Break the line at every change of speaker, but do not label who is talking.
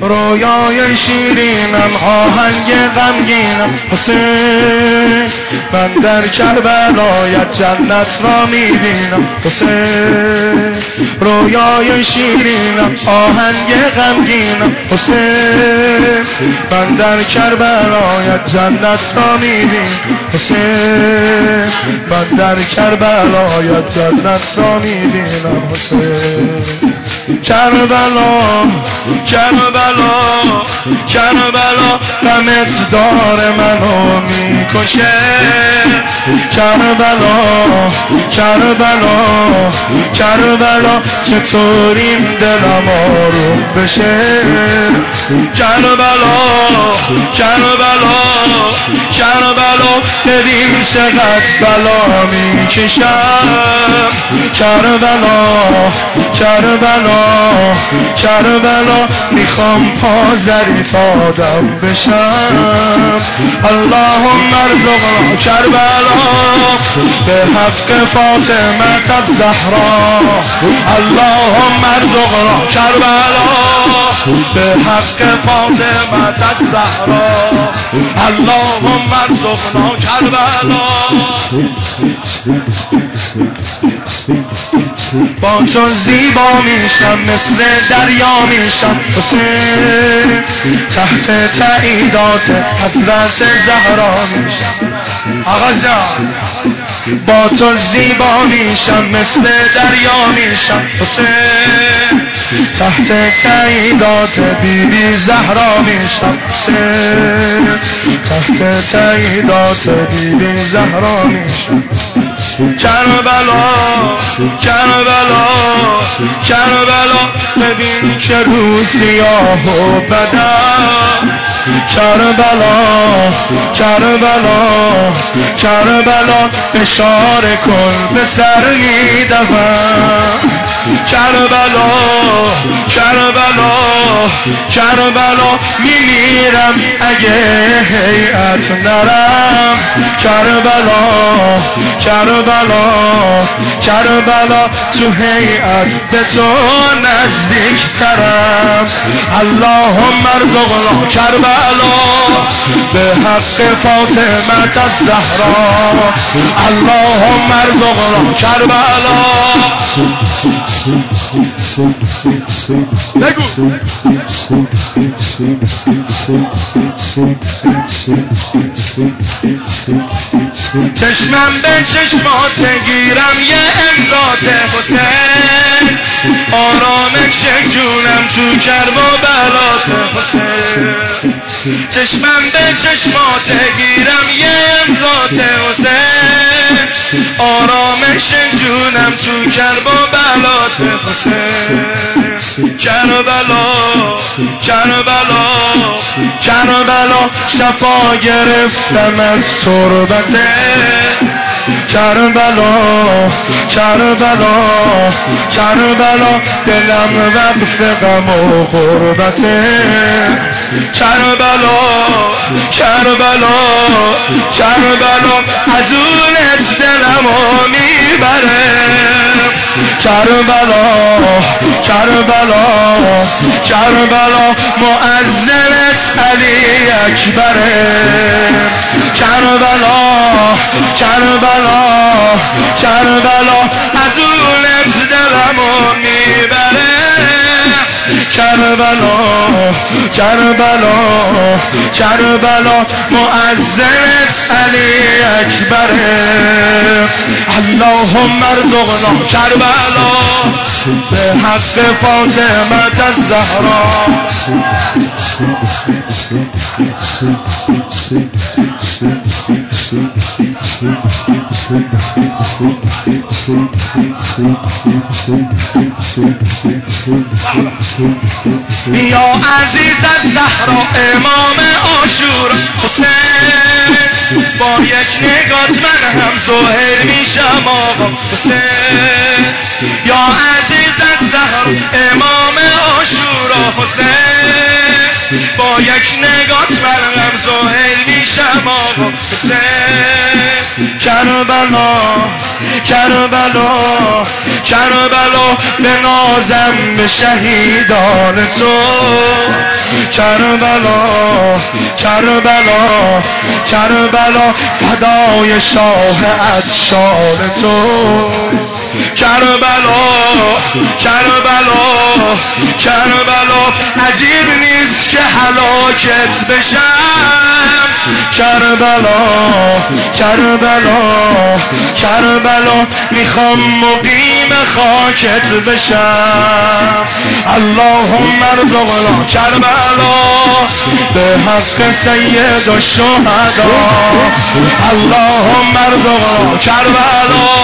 رویای شیرینم آهنگ غمگینم. حسین. من در کربلایت جنت را می‌بینم. حسین رویای شیرینم. آهنگ غمگینم. حسین من در کربلایت جنت را می‌بینم. حسین من در کربلایت جنت را می‌بینم. حسین کربلا کربلا. غمت دار منو می‌کشه. کربلا کربلا کربلا چطوریم دلم آروم بشه؟ کربلا کربلا کربلا ببین چقدر بلا می‌کشم. کربلا کربلا کربلا می‌خوام پازری آدم بشم. اللهم ارزقنا کربلا. به حق فاطمه الزهرا اللهم ارزقنا کربلا. به حق فاطمه الزهرا اللهم ارزقنا کربلا. با تو زیبا میشم مثل دریا میشم. حسین تحت تعییدات حضرت زهرا میشم. آقا با تو زیبا میشم مثل دریا میشم. حسین تحت تعییدات بیبی بی زهرا میشم حسین تحت تعییدات بیبی بی زهرا میشم کربلا کربلا کربلا ببین که رو سیاه و بدم کربلا کربلا کربلا اشاره کن به سر کربلا کربلا کربلا میمیرم اگه هیئت نرم کربلا کربلا کربلا تو هیئت به تو نزدیک ترم اللهم ارزقنا کربلا به حق فاطمه الزهرا اللهم ارزقنا کربلا. بگو. چشمم به چشمات گیرم یه امزات حسین. آرامش جونم تو کرب و بلات حسین. چشمم به چشمات گیرم یه امزات حسین. آرامش جونم تو کرب و بلات حسین. کربلا کربلا کربلا شفا گرفتم از تربته کربلا کربلا کربلا دلم وقف غم و غربته کربلا کربلا کربلا از اونت دلمو می‌بره. کربلا کربلا کربلا معزنت علی اکبره کربلا کربلا کربلا از اونت دلمو می‌بره. کربلا کربلا کربلا معزنت علی اکبره اللهم ارزقنا کربلا به حق فاطمه الزهرا. یا عزیز از زهرا امام آشور حسین با یک نگات من هم زهر میشم آقا حسین یا عزیز از زهرا امام آشورا حسین با یک نگات مرغم زهیر میشم آقا. حسین کربلا کربلا کربلا به نازم به شهیدان تو. کربلا کربلا کربلا فدای شاه ادشان تو. کربلا کربلا کربلا عجیب نیست. که حلاکت بشم. کربلا کربلا کربلا. می‌خوام مقیم خاکت بشم. اللهم ارزقنا کربلا. به حق سید و شهدا. اللهم ارزقنا کربلا.